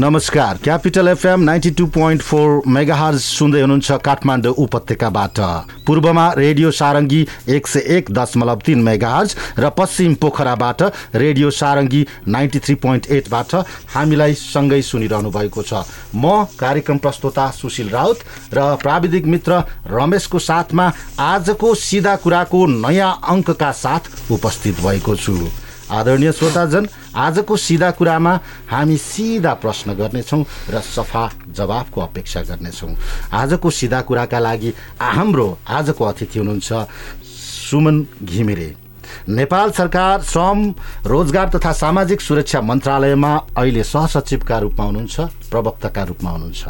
नमस्कार। Capital FM ninety two point four megahertz सुन्दै हुनुहुन्छ काठमाडौँ उपत्यकाबाट। पूर्वमा रेडियो सारङ्गी एक सय एक दशमलव तिन मेगाहर्ज र पश्चिम पोखराबाट radio Sarangi ninety three point एटबाट हामीलाई सँगै सुनिरहनु भएको छ। म कार्यक्रम प्रस्तोता सुशील राउत र प्राविधिक मित्र रमेशको साथमा आजको सिधा कुराको नयाँ अङ्कका साथ उपस्थित भएको छु। आदरणीय श्रोताजन आजको सिधा कुरामा हामी सिधा प्रश्न गर्नेछौँ र सफा जवाफको अपेक्षा गर्नेछौँ। आजको सिधा कुराका लागि हाम्रो आजको अतिथि हुनुहुन्छ सुमन घिमिरे। नेपाल सरकार श्रम रोजगार तथा सामाजिक सुरक्षा मन्त्रालयमा अहिले सहसचिवका रूपमा हुनुहुन्छ प्रवक्ताका रूपमा हुनुहुन्छ।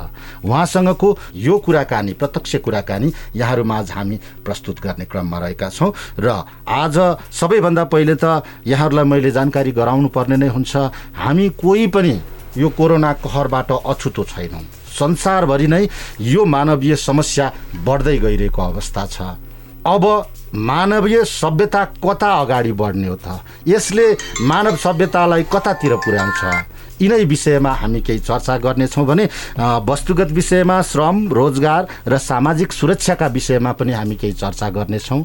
उहाँसँगको यो कुराकानी प्रत्यक्ष कुराकानी यहाँहरूमाझ हामी प्रस्तुत गर्ने क्रममा रहेका छौँ र आज सबैभन्दा पहिले त यहाँहरूलाई मैले जानकारी गराउनु पर्ने नै हुन्छ। हामी कोही पनि यो कोरोना कहरबाट अछुतो छैनौँ। संसारभरि नै यो मानवीय समस्या बढ्दै गइरहेको अवस्था छ। अब मानवीय सभ्यता कता अगाडि बढ्ने हो त? यसले मानव सभ्यतालाई कतातिर पुर्याउँछ? यिनै विषयमा हामी केही चर्चा गर्नेछौँ भने वस्तुगत विषयमा श्रम रोजगार र सामाजिक सुरक्षाका विषयमा पनि हामी केही चर्चा गर्नेछौँ।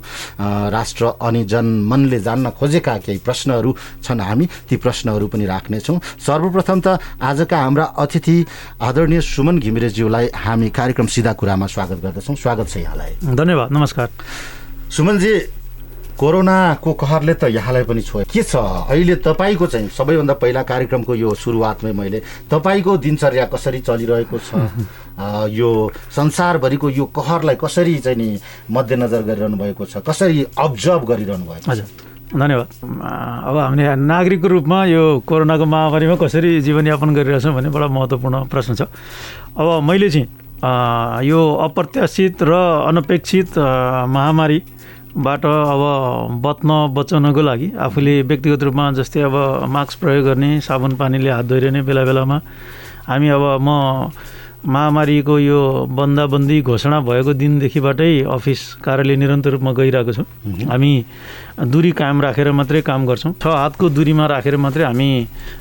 राष्ट्र अनि जनमनले जान्न खोजेका केही प्रश्नहरू छन् हामी ती प्रश्नहरू पनि राख्नेछौँ। सर्वप्रथम त आजका हाम्रा अतिथि आदरणीय सुमन घिमिरेज्यूलाई हामी कार्यक्रम सिधा कुरामा स्वागत गर्दछौँ। स्वागत छ यहाँलाई। धन्यवाद नमस्कार। सुमनजी कोरोनाको कहरले त यहाँलाई पनि छोयो। के छ? अहिले तपाईँको चाहिँ सबैभन्दा पहिला कार्यक्रमको यो सुरुवातमै मैले तपाईँको दिनचर्या कसरी चलिरहेको छ? यो संसारभरिको यो कहरलाई कसरी चाहिँ नि मध्यनजर गरिरहनु भएको छ? कसरी अब्जर्भ गरिरहनु भएको हजुर। धन्यवाद। अब हामीले नागरिकको रूपमा यो कोरोनाको महामारीमा कसरी जीवनयापन गरिरहेछौँ भन्ने बडा महत्त्वपूर्ण प्रश्न छ। अब मैले चाहिँ यो अप्रत्याशित र अनपेक्षित महामारी बाट अब बच्न बचाउनको लागि आफूले व्यक्तिगत रूपमा जस्तै अब मास्क प्रयोग गर्ने साबुन पानीले हात धोइरहने बेला बेलामा हामी अब म महामारीको यो बन्दाबन्दी घोषणा भएको दिनदेखिबाटै अफिस कार्यालय निरन्तर रूपमा गइरहेको छौँ। हामी दुरी कायम राखेर मात्रै काम गर्छौँ। छ हातको दुरीमा राखेर मात्रै हामी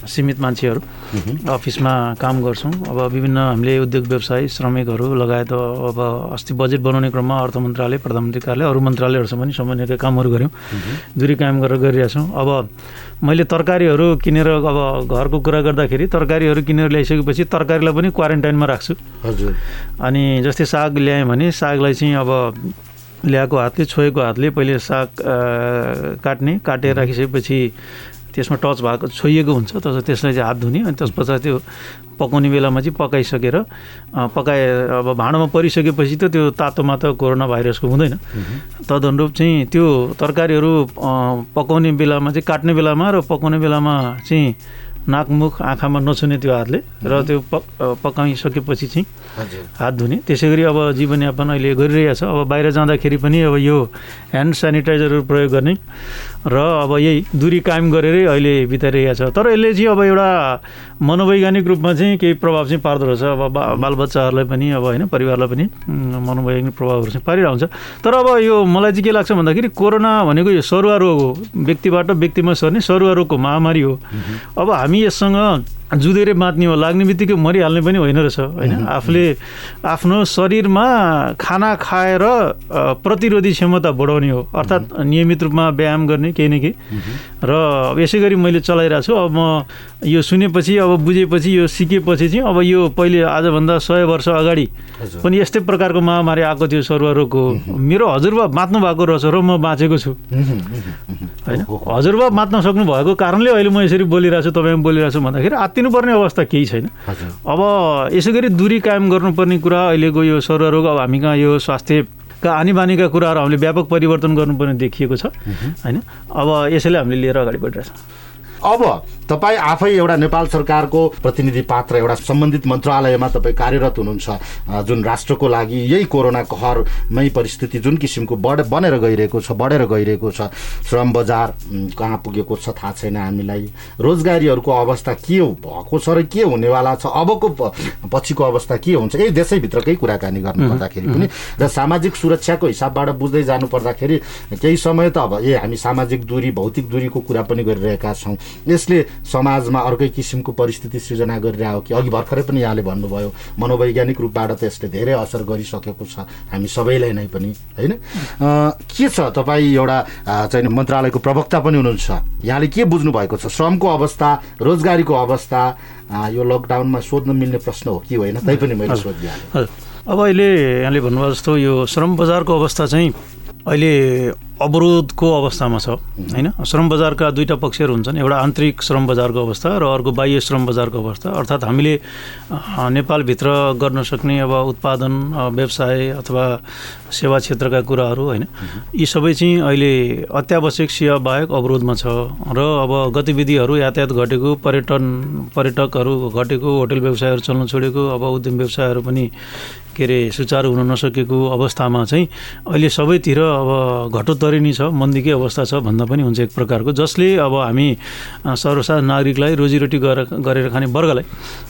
सीमित मान्छेहरू अफिसमा काम गर्छौँ। अब विभिन्न हामीले उद्योग व्यवसाय श्रमिकहरू लगायत अब अस्ति बजेट बनाउने क्रममा अर्थ मन्त्रालय प्रधानमन्त्री कार्यालय अरू मन्त्रालयहरूसँग पनि समन्वयका कामहरू गऱ्यौँ। दुरी कायम गरेर गरिरहेछौँ अब मैले तरकारीहरू किनेर अब घरको कुरा गर्दाखेरि तरकारीहरू किनेर ल्याइसकेपछि तरकारीलाई पनि क्वारेन्टाइनमा राख्छु। हजुर। अनि जस्तै साग ल्याएँ भने सागलाई चाहिँ अब ल्याएको हातले छोएको हातले पहिले साग काट्ने काटेर राखिसकेपछि त्यसमा टच भएको छोइएको हुन्छ तस त्यसलाई चाहिँ हात धुने अनि त्यस पछाडि त्यो पकाउने बेलामा चाहिँ पकाइसकेर पकाए अब भाँडोमा परिसकेपछि त त्यो तातोमा त कोरोना भाइरसको हुँदैन। तदनुरूप चाहिँ त्यो तरकारीहरू पकाउने बेलामा चाहिँ काट्ने बेलामा र पकाउने बेलामा चाहिँ नाकमुख आँखामा नछुने त्यो हातले र त्यो पक पकाइसकेपछि चाहिँ हात धुने। त्यसै गरी अब जीवनयापन अहिले गरिरहेको छ। अब बाहिर जाँदाखेरि पनि अब यो ह्यान्ड सेनिटाइजरहरू प्रयोग गर्ने र अब यही दुरी कायम गरेरै अहिले बिताइरहेको छ। तर यसले चाहिँ अब एउटा मनोवैज्ञानिक रूपमा चाहिँ केही प्रभाव चाहिँ पार्दो रहेछ। अब बा बालबच्चाहरूलाई पनि अब होइन परिवारलाई पनि मनोवैज्ञानिक प्रभावहरू चाहिँ पारिरहेको हुन्छ। तर अब यो मलाई चाहिँ के लाग्छ भन्दाखेरि कोरोना भनेको यो सरुवा रोग हो। व्यक्तिबाट व्यक्तिमा सर्ने सरुवा रोगको महामारी हो। अब हामी यससँग जुधेरै बाँच्ने हो लाग्ने बित्तिकै मरिहाल्ने पनि होइन रहेछ होइन? आफूले आफ्नो शरीरमा खाना खाएर प्रतिरोधी क्षमता बढाउने हो अर्थात् नियमित रूपमा व्यायाम गर्ने केही न केही। र यसै गरी मैले चलाइरहेको छु अब म यो सुनेपछि अब बुझेपछि यो सिकेपछि चाहिँ अब यो पहिले आजभन्दा सय वर्ष अगाडि पनि यस्तै प्रकारको महामारी आएको थियो सरुवा रोगको। मेरो हजुरबा बाँच्नु भएको रहेछ र म बाँचेको छु। होइन? हजुरबा बाँच्न सक्नु भएको कारणले अहिले म यसरी बोलिरहेको छु तपाईँ बोलिरहेको छु भन्दाखेरि आत्तिनुपर्ने अवस्था केही छैन। अब यसै गरी दूरी कायम गर्नुपर्ने कुरा अहिलेको यो सरुवा रोग अब हामी कहाँ यो स्वास्थ्यका आनी बानीका कुराहरू हामीले व्यापक परिवर्तन गर्नुपर्ने देखिएको छ। होइन? अब यसैले हामीले लिएर अगाडि बढिरहेछौँ। अब तपाईँ आफै एउटा नेपाल सरकारको प्रतिनिधि पात्र एउटा सम्बन्धित मन्त्रालयमा तपाईँ कार्यरत हुनुहुन्छ। जुन राष्ट्रको लागि यही कोरोना कहरमै परिस्थिति जुन किसिमको बढ बनेर गइरहेको छ बढेर गइरहेको छ श्रम बजार कहाँ पुगेको छ थाहा छैन हामीलाई। रोजगारीहरूको अवस्था के भएको छ र के हुनेवाला छ अबको पछिको अवस्था के हुन्छ यही देशैभित्रकै कुराकानी गर्नु पर्दाखेरि पनि र सामाजिक सुरक्षाको हिसाबबाट बुझ्दै जानु पर्दाखेरि केही समय त अब ए हामी सामाजिक दूरी भौतिक दूरीको कुरा पनि गरिरहेका छौँ। यसले समाजमा अर्कै किसिमको परिस्थिति सृजना गरिरहेको हो कि अघि भर्खरै पनि यहाँले भन्नुभयो मनोवैज्ञानिक रूपबाट त यसले धेरै असर गरिसकेको छ। हामी सबैलाई नै पनि होइन? के छ? तपाईँ एउटा चाहिँ मन्त्रालयको प्रवक्ता पनि हुनुहुन्छ। यहाँले के बुझ्नु भएको छ? श्रमको अवस्था रोजगारीको अवस्था यो लकडाउनमा सोध्न मिल्ने प्रश्न हो कि होइन? तैपनि मैले सोधिहालेँ अब अहिले यहाँले भन्नुभयो जस्तो यो श्रम बजारको अवस्था चाहिँ अहिले अवरोधको अवस्थामा छ होइन? श्रम बजारका दुईवटा पक्षहरू हुन्छन् एउटा आन्तरिक श्रम बजारको अवस्था र अर्को बाह्य श्रम बजारको अवस्था। अर्थात् हामीले नेपालभित्र गर्न सक्ने अब उत्पादन व्यवसाय अथवा सेवा क्षेत्रका कुराहरू होइन? यी सबै चाहिँ अहिले अत्यावश्यक सेवा बाहेक अवरोधमा छ र अब गतिविधिहरू यातायात घटेको पर्यटन पर्यटकहरू घटेको होटल व्यवसायहरू चल्न छोडेको अब उद्यम व्यवसायहरू पनि के अरे सुचारू हुन नसकेको अवस्थामा चाहिँ अहिले सबैतिर अब घटोत्तरी नै छ मन्दीकै अवस्था छ भन्दा पनि हुन्छ एक प्रकारको। जसले अब हामी सर्वसाधारण नागरिकलाई रोजीरोटी गरेर गरेर खाने वर्गलाई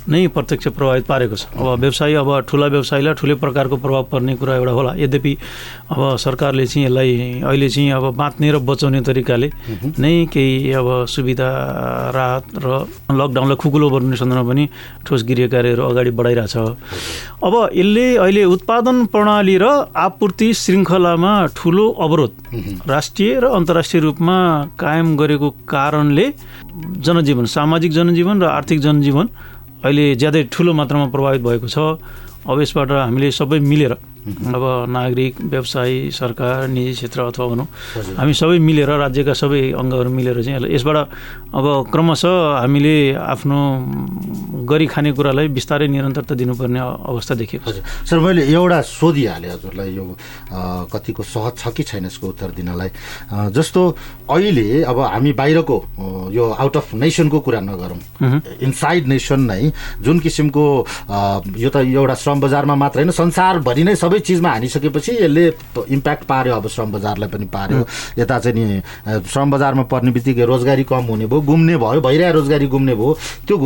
नै प्रत्यक्ष प्रभावित पारेको छ। अब व्यवसाय अब ठुला व्यवसायलाई ठुलै प्रकारको प्रभाव पर्ने कुरा एउटा होला। यद्यपि अब सरकारले चाहिँ यसलाई अहिले चाहिँ अब बाँच्ने र बचाउने तरिकाले नै केही अब सुविधा राहत र लकडाउनलाई खुकुलो बनाउने सन्दर्भमा पनि ठोस गृह कार्यहरू अगाडि बढाइरहेछ। अब यसले अहिले उत्पादन प्रणाली र आपूर्ति श्रृङ्खलामा ठुलो अवरोध राष्ट्रिय र अन्तर्राष्ट्रिय रूपमा कायम गरेको कारणले जनजीवन सामाजिक जनजीवन र आर्थिक जनजीवन अहिले ज्यादै ठुलो मात्रामा प्रभावित भएको छ। अब यसबाट हामीले सबै मिलेर अब नागरिक व्यवसायी सरकार निजी क्षेत्र अथवा भनौँ हामी सबै मिलेर राज्यका सबै अङ्गहरू मिलेर चाहिँ यसबाट अब क्रमशः हामीले आफ्नो गरी खाने कुरालाई बिस्तारै निरन्तरता दिनुपर्ने अवस्था देखिएको छ। सर मैले एउटा सोधिहालेँ हजुरलाई यो कतिको सहज छ कि छैन यसको उत्तर दिनलाई? जस्तो अहिले अब हामी बाहिरको यो आउट अफ नेसनको कुरा नगरौँ। इनसाइड नेसन नै जुन किसिमको यो त एउटा श्रम बजारमा मात्र होइन संसारभरि नै सबै चिजमा हानिसकेपछि यसले इम्प्याक्ट पार्यो अब श्रम बजारलाई पनि पार्यो। यता चाहिँ नि श्रम बजारमा पर्ने बित्तिकै रोजगारी कम हुने भयो गुम्ने भयो भइरहेको रोजगारी गुम्ने भयो। त्यो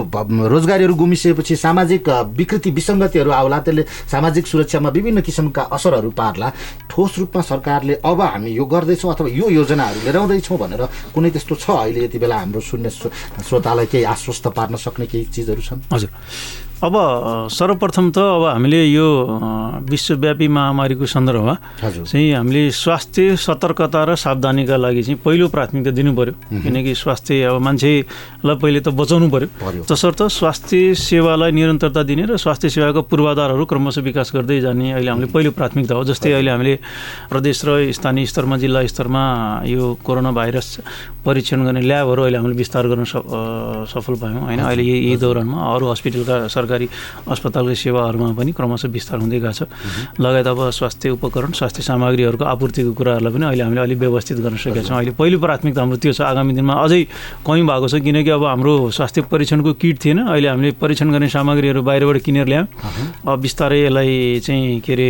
रोजगारीहरू गुमिसकेपछि सामाजिक विकृति विसङ्गतिहरू आउला त्यसले सामाजिक सुरक्षामा विभिन्न किसिमका असरहरू पार्ला। ठोस रूपमा सरकारले अब हामी यो गर्दैछौँ अथवा यो योजनाहरू लिएर आउँदैछौँ भनेर कुनै त्यस्तो छ अहिले यति बेला हाम्रो श्रो- श्रोतालाई केही आश्वस्त पार्न सक्ने केही चिजहरू छन्? हजुर। अब सर्वप्रथम त अब हामीले यो विश्वव्यापी महामारीको सन्दर्भमा चाहिँ हामीले स्वास्थ्य सतर्कता र सावधानीका लागि चाहिँ पहिलो प्राथमिकता दिनु पर्यो किनकि स्वास्थ्य अब मान्छेलाई पहिले त बचाउनु पर्यो। तसर्थ स्वास्थ्य सेवालाई निरन्तरता दिने र स्वास्थ्य सेवाको पूर्वाधारहरू क्रमशः विकास गर्दै जाने अहिले हामीले पहिलो प्राथमिकता हो जस्तै अहिले हामीले प्रदेश र स्थानीय स्तरमा जिल्ला स्तरमा यो कोरोना भाइरस परीक्षण गर्ने ल्याबहरू अहिले हामीले विस्तार गर्न सफल भयौँ। होइन अहिले यही दौरानमा अरू हस्पिटलका सरकारी अस्पतालका सेवाहरूमा पनि क्रमशः विस्तार हुँदै गएको छ। लगायत अब स्वास्थ्य उपकरण स्वास्थ्य सामग्रीहरूको आपूर्तिको कुराहरूलाई पनि अहिले हामीले अलिक व्यवस्थित गर्न सकेका छौँ। अहिले पहिलो प्राथमिकता हाम्रो त्यो छ। आगामी दिनमा अझै कमी भएको छ किनकि अब हाम्रो स्वास्थ्य परीक्षणको किट थिएन। अहिले हामीले परीक्षण गर्ने सामग्रीहरू बाहिरबाट किनेर ल्यायौँ। अब बिस्तारै यसलाई चाहिँ के अरे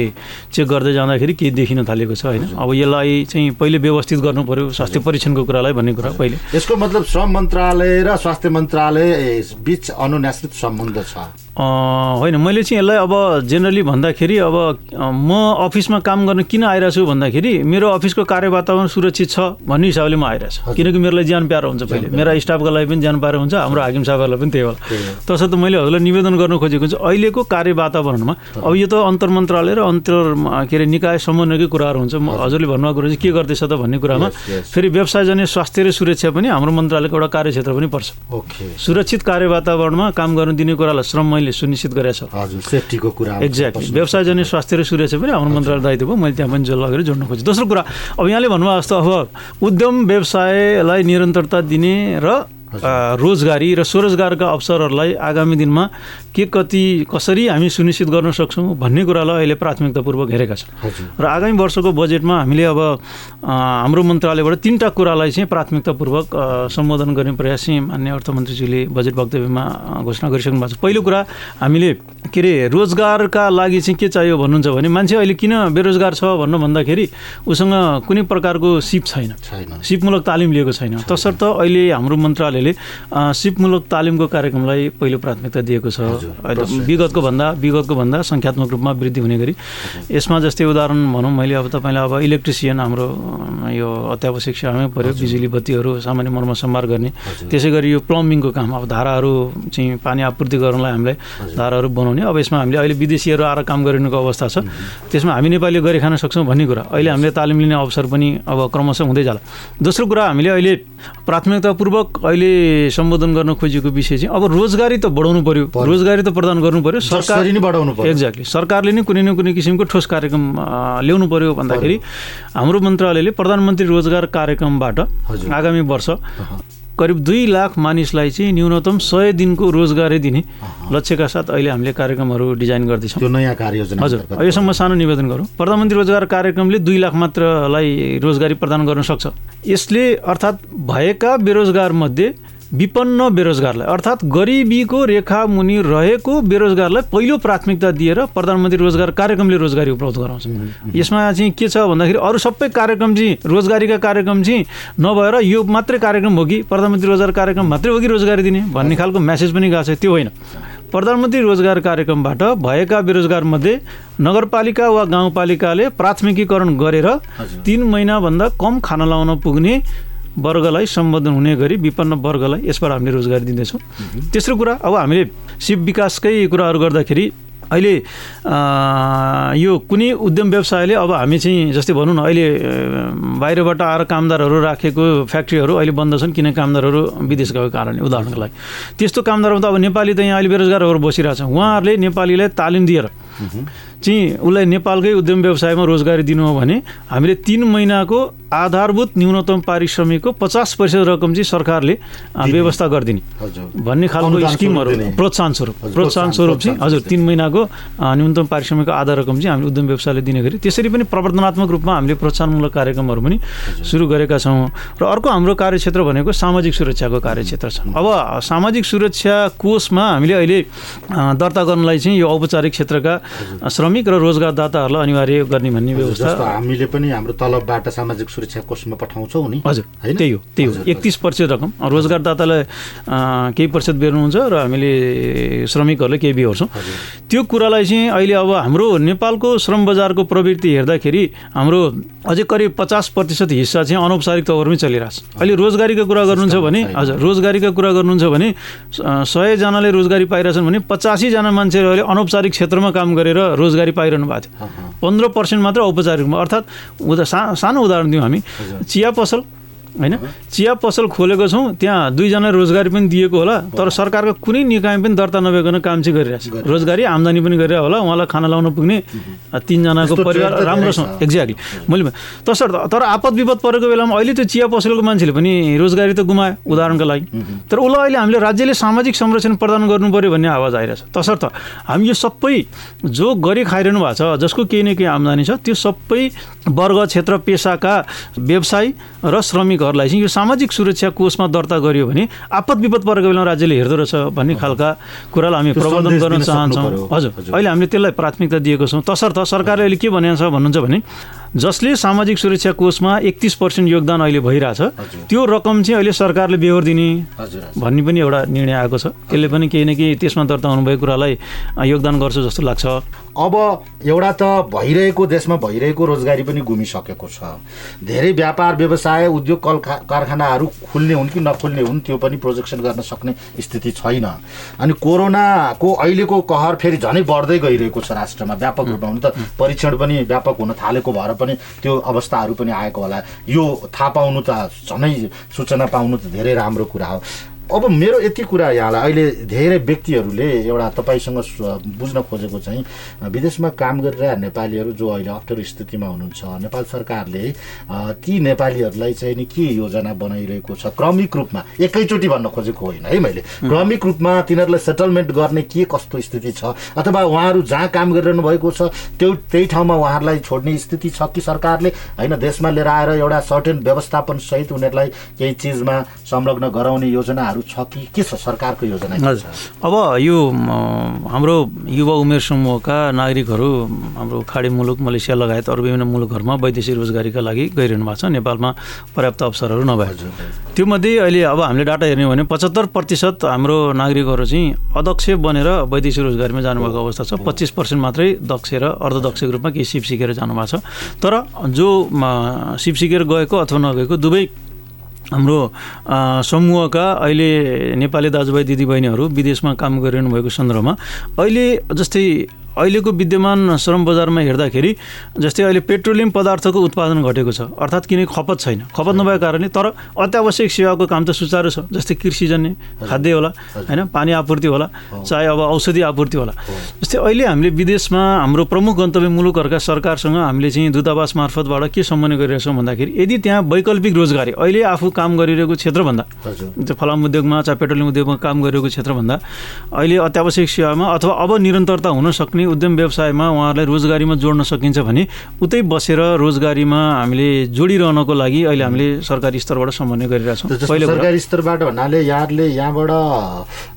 चेक गर्दै जाँदाखेरि केही देखिन थालेको छ होइन? अब यसलाई चाहिँ पहिले व्यवस्थित गर्नु पऱ्यो स्वास्थ्य परीक्षणको कुरालाई भन्ने कुरा पहिले। यसको मतलब श्रम मन्त्रालय र स्वास्थ्य मन्त्रालय बिच अनुनाश्रित सम्बन्ध छ। होइन मैले चाहिँ यसलाई अब जेनरली भन्दाखेरि अब म अफिसमा काम गर्न किन आइरहेको छु भन्दाखेरि मेरो अफिसको कार्य वातावरण सुरक्षित छ भन्ने हिसाबले म आइरहेको छु किनकि मेरो लागि ज्यान प्यारो हुन्छ पहिले। मेरा स्टाफको लागि पनि ज्यान प्यारो हुन्छ हाम्रो हाकिम साहबहरूलाई पनि त्यही होला तसर्थ मैले हजुरलाई निवेदन गर्न खोजेको चाहिँ अहिलेको कार्य वातावरणमा अब यो त अन्तर मन्त्रालय र अन्तर के अरे निकाय समन्वयकै कुराहरू हुन्छ। म हजुरले भन्नुभएको कुरो चाहिँ के गर्दैछ त भन्ने कुरामा. फेरि व्यवसायजन्य स्वास्थ्य र सुरक्षा पनि हाम्रो मन्त्रालयको एउटा कार्यक्षेत्र पनि पर्छ। ओके। सुरक्षित कार्य वातावरणमा काम गर्न दिने कुरालाई श्रम मैले सुनिश्चित गरेको छ। सेफ्टीको कुरा एक्ज्याक्टली व्यवसायजन्य स्वास्थ्य र सुरक्षा पनि हाम्रो मन्त्रालय दायित्व भयो। मैले त्यहाँ पनि जो लगेर जोड्न खोजेँ। दोस्रो कुरा अब यहाँले भन्नुभयो जस्तो अब उद्यम व्यवसायलाई निरन्तरता दिने र रोजगारी र स्वरोजगारका अवसरहरूलाई आगामी दिनमा के कति कसरी हामी सुनिश्चित गर्न सक्छौँ भन्ने कुरालाई अहिले प्राथमिकतापूर्वक हेरेका छौँ र आगामी वर्षको बजेटमा हामीले अब हाम्रो मन्त्रालयबाट तिनवटा कुरालाई चाहिँ प्राथमिकतापूर्वक सम्बोधन गर्ने प्रयास चाहिँ मान्य अर्थमन्त्रीज्यूले बजेट वक्तव्यमा घोषणा गरिसक्नु भएको छ। पहिलो कुरा हामीले के अरे रोजगारका लागि चाहिँ के चाहियो भन्नुहुन्छ भने मान्छे अहिले किन बेरोजगार छ भन्नु भन्दाखेरि उसँग कुनै प्रकारको सिप छैन। सिपमूलक तालिम लिएको छैन। तसर्थ अहिले हाम्रो मन्त्रालयले सिपमूलक तालिमको कार्यक्रमलाई पहिलो प्राथमिकता दिएको छ। विगतको भन्दा विगतको भन्दा सङ्ख्यात्मक रूपमा वृद्धि हुने गरी। यसमा जस्तै उदाहरण भनौँ मैले अब तपाईँलाई अब इलेक्ट्रिसियन हाम्रो यो अत्यावश्यक सेवामै पऱ्यो बिजुली बत्तीहरू सामान्य मर्मत सम्हार गर्ने। त्यसै गरी यो प्लम्बिङको काम अब धाराहरू चाहिँ पानी आपूर्ति गर्नलाई हामीलाई धाराहरू बनाउने। अब यसमा हामीले अहिले विदेशीहरू आएर काम गरिनुको अवस्था छ। त्यसमा हामी नेपालीले गरी खान सक्छौँ भन्ने कुरा। अहिले हामीले तालिम लिने अवसर पनि अब क्रमशः हुँदै जाला। दोस्रो कुरा हामीले अहिले प्राथमिकतापूर्वक अहिले सम्बोधन गर्न खोजेको विषय चाहिँ अब रोजगारी त बढाउनु पर्यो। रोजगारी त प्रदान गर्नु पर्यो। सरकार जसरी नै बढाउनु पर्यो। एक्ज्याक्टली सरकारले नै कुनै न कुनै किसिमको ठोस कार्यक्रम ल्याउनु पर्यो भन्दाखेरि हाम्रो मन्त्रालयले प्रधानमन्त्री रोजगार कार्यक्रमबाट। आगामी वर्ष करिब दुई लाख मानिसलाई चाहिँ न्यूनतम सय दिनको रोजगारी दिने लक्ष्यका साथ अहिले हामीले कार्यक्रमहरू डिजाइन गर्दैछौँ। नयाँ कार्ययोजना हजुर। यसम्म सानो निवेदन गरौँ। प्रधानमन्त्री रोजगार कार्यक्रमले दुई लाख मात्रलाई रोजगारी प्रदान गर्न सक्छ। यसले अर्थात् भएका बेरोजगारमध्ये विपन्न बेरोजगारलाई अर्थात् गरिबीको रेखा मुनि रहेको बेरोजगारलाई पहिलो प्राथमिकता दिएर प्रधानमन्त्री रोजगार कार्यक्रमले रोजगारी उपलब्ध गराउँछ। यसमा चाहिँ के छ भन्दाखेरि अरू सबै कार्यक्रम चाहिँ रोजगारीका कार्यक्रम चाहिँ नभएर यो मात्रै कार्यक्रम हो कि प्रधानमन्त्री रोजगार कार्यक्रम मात्रै हो कि रोजगारी दिने भन्ने खालको म्यासेज पनि गएको छ त्यो होइन। प्रधानमन्त्री रोजगार कार्यक्रमबाट भएका बेरोजगारमध्ये नगरपालिका वा गाउँपालिकाले प्राथमिकीकरण गरेर तिन महिनाभन्दा कम खाना लाउन पुग्ने वर्गलाई सम्बोधन हुने गरी विपन्न वर्गलाई यसबाट हामीले रोजगारी दिँदैछौँ। तेस्रो कुरा अब हामीले सिप विकासकै कुराहरू गर्दाखेरि अहिले यो कुनै उद्यम व्यवसायले अब हामी चाहिँ जस्तै भनौँ न अहिले बाहिरबाट आएर कामदारहरू राखेको फ्याक्ट्रीहरू अहिले बन्द छन् किन कामदारहरू विदेश गएको कारणले उदाहरणको लागि। त्यस्तो कामदारमा त अब नेपाली त यहाँ अहिले बेरोजगारहरू बसिरहेको छ। उहाँहरूले नेपालीलाई तालिम दिएर चाहिँ उसलाई नेपालकै उद्यम व्यवसायमा रोजगारी दिनु हो भने हामीले तिन महिनाको आधारभूत न्यूनतम पारिश्रमिकको पचास प्रतिशत रकम चाहिँ सरकारले व्यवस्था गरिदिने। भन्ने खालको स्किमहरू। प्रोत्साहन स्वरूप। प्रोत्साहन स्वरूप चाहिँ हजुर। तिन महिनाको न्यूनतम पारिश्रमिकको आधा रकम चाहिँ हामीले उद्यम व्यवसायले दिने गरी त्यसरी पनि प्रवर्धनात्मक रूपमा हामीले प्रोत्साहनमूलक कार्यक्रमहरू पनि सुरु गरेका छौँ। र अर्को हाम्रो कार्यक्षेत्र भनेको सामाजिक सुरक्षाको कार्यक्षेत्र छ। अब सामाजिक सुरक्षा कोषमा हामीले अहिले दर्ता गर्नलाई चाहिँ यो औपचारिक क्षेत्रका श्रमिक र रोजगारदाताहरूलाई अनिवार्य गर्ने भन्ने व्यवस्था हामीले पनि हाम्रो तलबबाट सामाजिक सुरक्षा कोषमा पठाउँछौँ नि। हजुर होइन? त्यही हो त्यही हो। एकतिस प्रतिशत रकम। रोजगारदातालाई केही प्रतिशत बेर्नुहुन्छ र हामीले श्रमिकहरूले केही बेहोर्छौँ। त्यो कुरालाई चाहिँ अहिले अब हाम्रो नेपालको श्रम बजारको प्रवृत्ति हेर्दाखेरि हाम्रो अझै करिब पचास प्रतिशत हिस्सा चाहिँ अनौपचारिक तवरमै चलिरहेछ। अहिले रोजगारीको कुरा गर्नुहुन्छ भने हजुर रोजगारीका कुरा गर्नुहुन्छ भने सयजनाले रोजगारी पाइरहेछन् भने पचासीजना मान्छेहरू अहिले अनौपचारिक क्षेत्रमा काम गरेर रोजगारी पाइरहनु भएको थियो पन्ध्र पर्सेन्ट मात्र औपचारिकमा अर्थात् उदा सा सानो उदाहरण दिउँ हामी। चिया पसल होइन? चिया पसल खोलेको छौँ त्यहाँ दुईजना रोजगारी पनि दिएको होला तर सरकारको कुनै निकाय पनि दर्ता नभइकन काम चाहिँ गरिरहेछ। रोजगारी आम्दानी पनि गरिरहेको होला उहाँलाई खाना लाउन पुग्ने तिनजनाको परिवार राम्रो छ। एक्ज्याक्टली मैले तसर्थ तर आपद विपद परेको बेलामा अहिले त्यो चिया पसलको मान्छेले पनि रोजगारी त गुमायो उदाहरणको लागि। तर उसलाई अहिले हामीले राज्यले सामाजिक संरक्षण प्रदान गर्नु पर्यो भन्ने आवाज आइरहेछ। तसर्थ हामी यो सबै जो गरी खाइरहनु भएको छ जसको केही न केही आम्दानी छ त्यो सबै वर्ग क्षेत्र पेसाका व्यवसायी र श्रमिकहरूलाई चाहिँ यो सामाजिक सुरक्षा कोषमा दर्ता गरियो भने आपद विपद परेको बेलामा राज्यले हेर्दो रहेछ भन्ने खालका कुरालाई हामी सन्देश गर्न चाहन्छौँ। हजुर। अहिले हामीले त्यसलाई प्राथमिकता दिएको छौँ। तसर्थ सरकारले अहिले के भनेको छ भन्नुहुन्छ भने जसले सामाजिक सुरक्षा कोषमा एकतिस पर्सेन्ट योगदान अहिले भइरहेछ त्यो रकम चाहिँ अहिले सरकारले बेहोर दिने भन्ने पनि एउटा निर्णय आएको छ। त्यसले पनि केही न केही त्यसमा दर्ता हुनुभएको कुरालाई योगदान गर्छ जस्तो लाग्छ। अब एउटा त भइरहेको देशमा भइरहेको रोजगारी पनि गुमिसकेको छ। धेरै व्यापार व्यवसाय उद्योग कल कारखानाहरू खुल्ने हुन् कि नखुल्ने हुन् त्यो पनि प्रोजेक्सन गर्न सक्ने स्थिति छैन। अनि कोरोनाको अहिलेको कहर फेरि झनै बढ्दै गइरहेको छ राष्ट्रमा। व्यापक रूपमा हुन त परीक्षण पनि व्यापक हुन थालेको भएर पनि त्यो अवस्थाहरू पनि आएको होला। यो थाहा पाउनु त झनै सूचना पाउनु त धेरै राम्रो कुरा हो। अब मेरो यति कुरा यहाँलाई अहिले धेरै व्यक्तिहरूले एउटा तपाईँसँग बुझ्न खोजेको चाहिँ विदेशमा काम गरिरहेका नेपालीहरू जो अहिले अप्ठ्यारो स्थितिमा हुनुहुन्छ नेपाल सरकारले ती नेपालीहरूलाई चाहिँ नि के योजना बनाइरहेको छ? क्रमिक रूपमा एकैचोटि भन्न खोजेको होइन है मैले। क्रमिक रूपमा तिनीहरूलाई सेटलमेन्ट गर्ने के कस्तो स्थिति छ? अथवा उहाँहरू जहाँ काम गरिरहनु भएको छ त्यो त्यही ठाउँमा उहाँहरूलाई छोड्ने स्थिति छ कि सरकारले? होइन देशमा लिएर आएर एउटा सर्टेन व्यवस्थापन सहित उनीहरूलाई केही चिजमा संलग्न गराउने योजनाहरू छ कि के छ सरकारको योजना हजुर। अब यो हाम्रो युवा उमेर समूहका नागरिकहरू हाम्रो खाडी मुलुक मलेसिया लगायत अरू विभिन्न मुलुकहरूमा वैदेशिक रोजगारीका लागि गइरहनु भएको छ। नेपालमा पर्याप्त अवसरहरू नभए। त्योमध्ये अहिले अब हामीले डाटा हेर्ने हो भने पचहत्तर प्रतिशत हाम्रो नागरिकहरू चाहिँ अदक्ष बनेर वैदेशिक रोजगारीमा जानुभएको अवस्था छ। पच्चिस पर्सेन्ट मात्रै दक्ष र अर्धदक्षको रूपमा केही सिप सिकेर जानुभएको छ। तर जो सिप सिकेर गएको अथवा नगएको दुवै हाम्रो समूहका अहिले नेपाली दाजुभाइ दिदीबहिनीहरू विदेशमा काम गरिरहनु भएको सन्दर्भमा अहिले जस्तै अहिलेको विद्यमान श्रम बजारमा हेर्दाखेरि जस्तै अहिले पेट्रोलियम पदार्थको उत्पादन घटेको छ अर्थात् किनकि खपत छैन। खपत नभएको कारणले तर अत्यावश्यक सेवाको काम त सुचारू छ जस्तै कृषिजन्य खाद्य होला होइन पानी आपूर्ति होला चाहे अब औषधि आपूर्ति होला। जस्तै अहिले हामीले विदेशमा हाम्रो प्रमुख गन्तव्य मुलुकहरूका सरकारसँग हामीले चाहिँ दूतावास मार्फतबाट के समन्वय गरिरहेछौँ भन्दाखेरि यदि त्यहाँ वैकल्पिक रोजगारी अहिले आफू काम गरिरहेको क्षेत्रभन्दा त्यो फलाम उद्योगमा चाहे पेट्रोलियम उद्योगमा काम गरिरहेको क्षेत्रभन्दा अहिले अत्यावश्यक सेवामा अथवा अब निरन्तरता हुन सक्ने उद्यम व्यवसायमा उहाँहरूलाई रोजगारीमा जोड्न सकिन्छ भने उतै बसेर रोजगारीमा हामीले जोडिरहनको लागि अहिले हामीले सरकारी स्तरबाट समन्वय गरिरहेछौँ सरकारी स्तरबाट भन्नाले यहाँहरूले यहाँबाट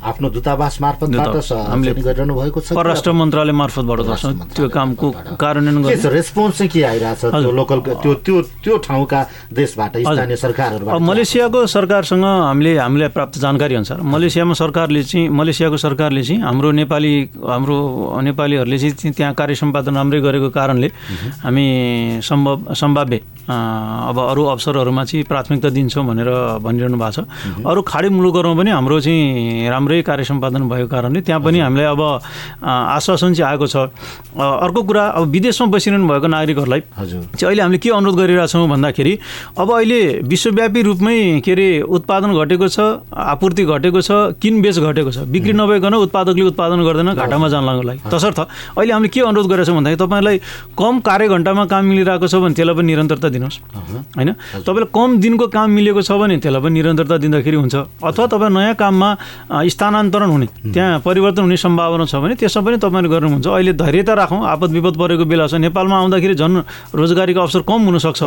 आफ्नो दूतावास मार्फतबाट स- हामीले गरिरहनु भएको छ परराष्ट्र मन्त्रालय मार्फतबाट गर्छौँ त्यो कामको। कार्यान्वयन रेस्पोन्स चाहिँ के आइरहेछ? त्यो। लोकल त्यो त्यो त्यो ठाउँका देशबाट स्थानीय सरकारहरूबाट। अब मलेसियाको सरकारसँग हामीले हामीलाई प्राप्त जानकारी अनुसार मलेसियामा सरकारले चाहिँ मलेसियाको सरकारले चाहिँ हाम्रो नेपाली हाम्रो नेपालीहरूले चाहिँ त्यहाँ कार्य सम्पादन राम्रै गरेको कारणले हामी सम्भव सम्भाव्य अब अरू अवसरहरूमा चाहिँ प्राथमिकता दिन्छौँ भनेर भनिरहनु भएको छ। अरू खाडी मुलुकहरूमा पनि हाम्रो चाहिँ राम्रै कार्य सम्पादन भएको कारणले त्यहाँ पनि हामीलाई अब आश्वासन चाहिँ आएको छ। अर्को कुरा अब विदेशमा बसिरहनु भएको नागरिकहरूलाई चाहिँ अहिले हामीले के अनुरोध गरिरहेछौँ भन्दाखेरि अब अहिले विश्वव्यापी रूपमै के अरे उत्पादन घटेको छ आपूर्ति घटेको छ किनबेच घटेको छ। बिक्री नभइकन उत्पादकले उत्पादन गर्दैन घाटामा जानलाको लागि। तसर्थ अहिले हामीले के अनुरोध गरेका छौँ भन्दाखेरि तपाईँलाई कम कार्य घन्टामा काम मिलिरहेको छ भने त्यसलाई पनि निरन्तरता दिनुहोस्। होइन? तपाईँलाई कम दिनको काम मिलेको छ भने त्यसलाई पनि निरन्तरता दिँदाखेरि हुन्छ। अथवा तपाईँ नयाँ काममा स्थानान्तरण हुने त्यहाँ परिवर्तन हुने सम्भावना छ भने त्यसमा पनि तपाईँले गर्नुहुन्छ। अहिले धैर्यता राखौँ आपद विपद परेको बेला छ। नेपालमा आउँदाखेरि झन् रोजगारीको अवसर कम हुनसक्छ।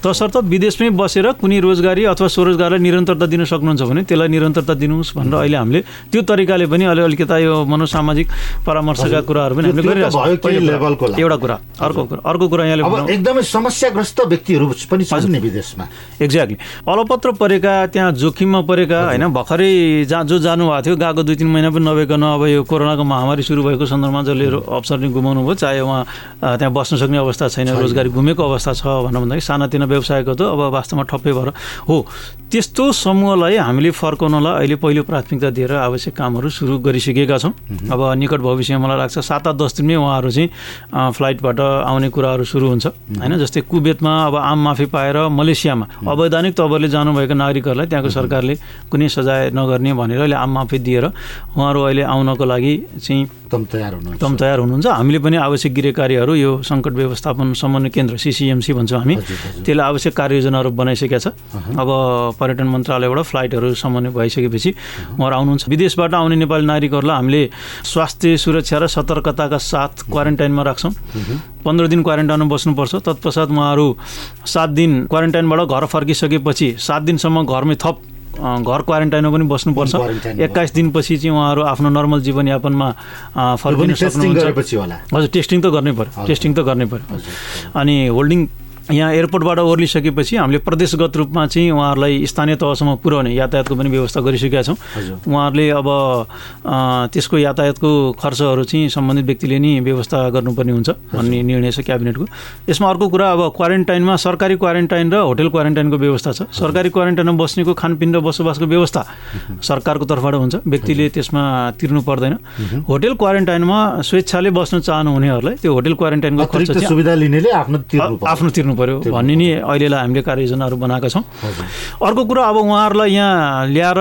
तसर्थ विदेशमै बसेर कुनै रोजगारी अथवा स्वरोजगारलाई निरन्तरता दिन सक्नुहुन्छ भने त्यसलाई निरन्तरता दिनुहोस् भनेर अहिले हामीले त्यो तरिकाले पनि अलि अलिकता यो मनोसामाजिक परामर्शका कुराहरू पनि हामीले लागि। एउटा कुरा। अर्को कुरा। अर्को कुरा यहाँले एकदमै समस्याग्रस्त व्यक्तिहरू पनि छन् नि विदेशमा। एक्ज्याक्टली अलपत्र परेका त्यहाँ जोखिममा परेका होइन भर्खरै जहाँ जो जानुभएको थियो गएको दुई तिन महिना पनि नभइकन अब यो कोरोनाको महामारी सुरु भएको सन्दर्भमा जसले अवसर नै गुमाउनु भयो चाहे उहाँ त्यहाँ बस्न सक्ने अवस्था छैन रोजगारी गुमेको अवस्था छ भनेर भन्दाखेरि सानातिना व्यवसायको त अब वास्तवमा ठप्पै भएर हो। त्यस्तो समूहलाई हामीले फर्काउनलाई अहिले पहिलो प्राथमिकता दिएर आवश्यक कामहरू सुरु गरिसकेका छौँ। अब निकट भविष्यमा मलाई लाग्छ सात आठ दस दिनमै उहाँहरू चाहिँ फ्लाइटबाट आउने कुराहरू सुरु हुन्छ। होइन जस्तै कुवेतमा अब आम माफी पाएर मलेसियामा। अवैधानिक तवरले जानुभएका नागरिकहरूलाई त्यहाँको सरकारले कुनै सजाय नगर्ने भनेर अहिले आम माफी दिएर उहाँहरू अहिले आउनको लागि चाहिँ एकदम तयार हुनुहुन्छ। एकदम तयार हुनुहुन्छ। हामीले पनि आवश्यक गृहकार्यहरू यो सङ्कट व्यवस्थापन समन्वय केन्द्र सिसिएमसी भन्छौँ हामी। त्यसलाई आवश्यक कार्ययोजनाहरू बनाइसकेका छ। अब पर्यटन मन्त्रालयबाट फ्लाइटहरू समन्वय भइसकेपछि उहाँहरू आउनुहुन्छ। विदेशबाट आउने नेपाली नागरिकहरूलाई हामीले स्वास्थ्य सुरक्षा र सतर्कताका साथ क्वारेन्टाइनमा राख्छौँ। पन्ध्र दिन क्वारेन्टाइनमा बस्नुपर्छ। तत्पश्चात उहाँहरू सात दिन क्वारेन्टाइनबाट घर फर्किसकेपछि सात दिनसम्म घरमै थप घर क्वारेन्टाइनमा पनि बस्नुपर्छ। एक्काइस दिनपछि चाहिँ उहाँहरू आफ्नो नर्मल जीवनयापनमा फर्किन सक्नुहुन्छ। हजुर टेस्टिङ त गर्नै पर्यो। टेस्टिङ त गर्नै पर्यो। अनि होल्डिङ यहाँ एयरपोर्टबाट ओर्लिसकेपछि हामीले प्रदेशगत रूपमा चाहिँ उहाँहरूलाई स्थानीय तहसम्म पुर्याउने यातायातको पनि व्यवस्था गरिसकेका छौँ। उहाँहरूले अब त्यसको यातायातको खर्चहरू चाहिँ सम्बन्धित व्यक्तिले नै व्यवस्था गर्नुपर्ने हुन्छ भन्ने निर्णय छ क्याबिनेटको। यसमा अर्को कुरा अब क्वारेन्टाइनमा सरकारी क्वारेन्टाइन र होटल क्वारेन्टाइनको व्यवस्था छ। सरकारी क्वारेन्टाइनमा बस्नेको खानपिन र बसोबासको व्यवस्था सरकारको तर्फबाट हुन्छ। व्यक्तिले त्यसमा तिर्नु पर्दैन। होटल क्वारेन्टाइनमा स्वेच्छाले बस्न चाहनुहुनेहरूलाई त्यो होटल क्वारेन्टाइनको खर्च सुविधा लिनेले आफ्नो। आफ्नो तिर्नु गर्नु पर्यो भन्ने नि अहिलेलाई हामीले कार्ययोजनाहरू बनाएका छौँ। अर्को कुरा अब उहाँहरूलाई यहाँ ल्याएर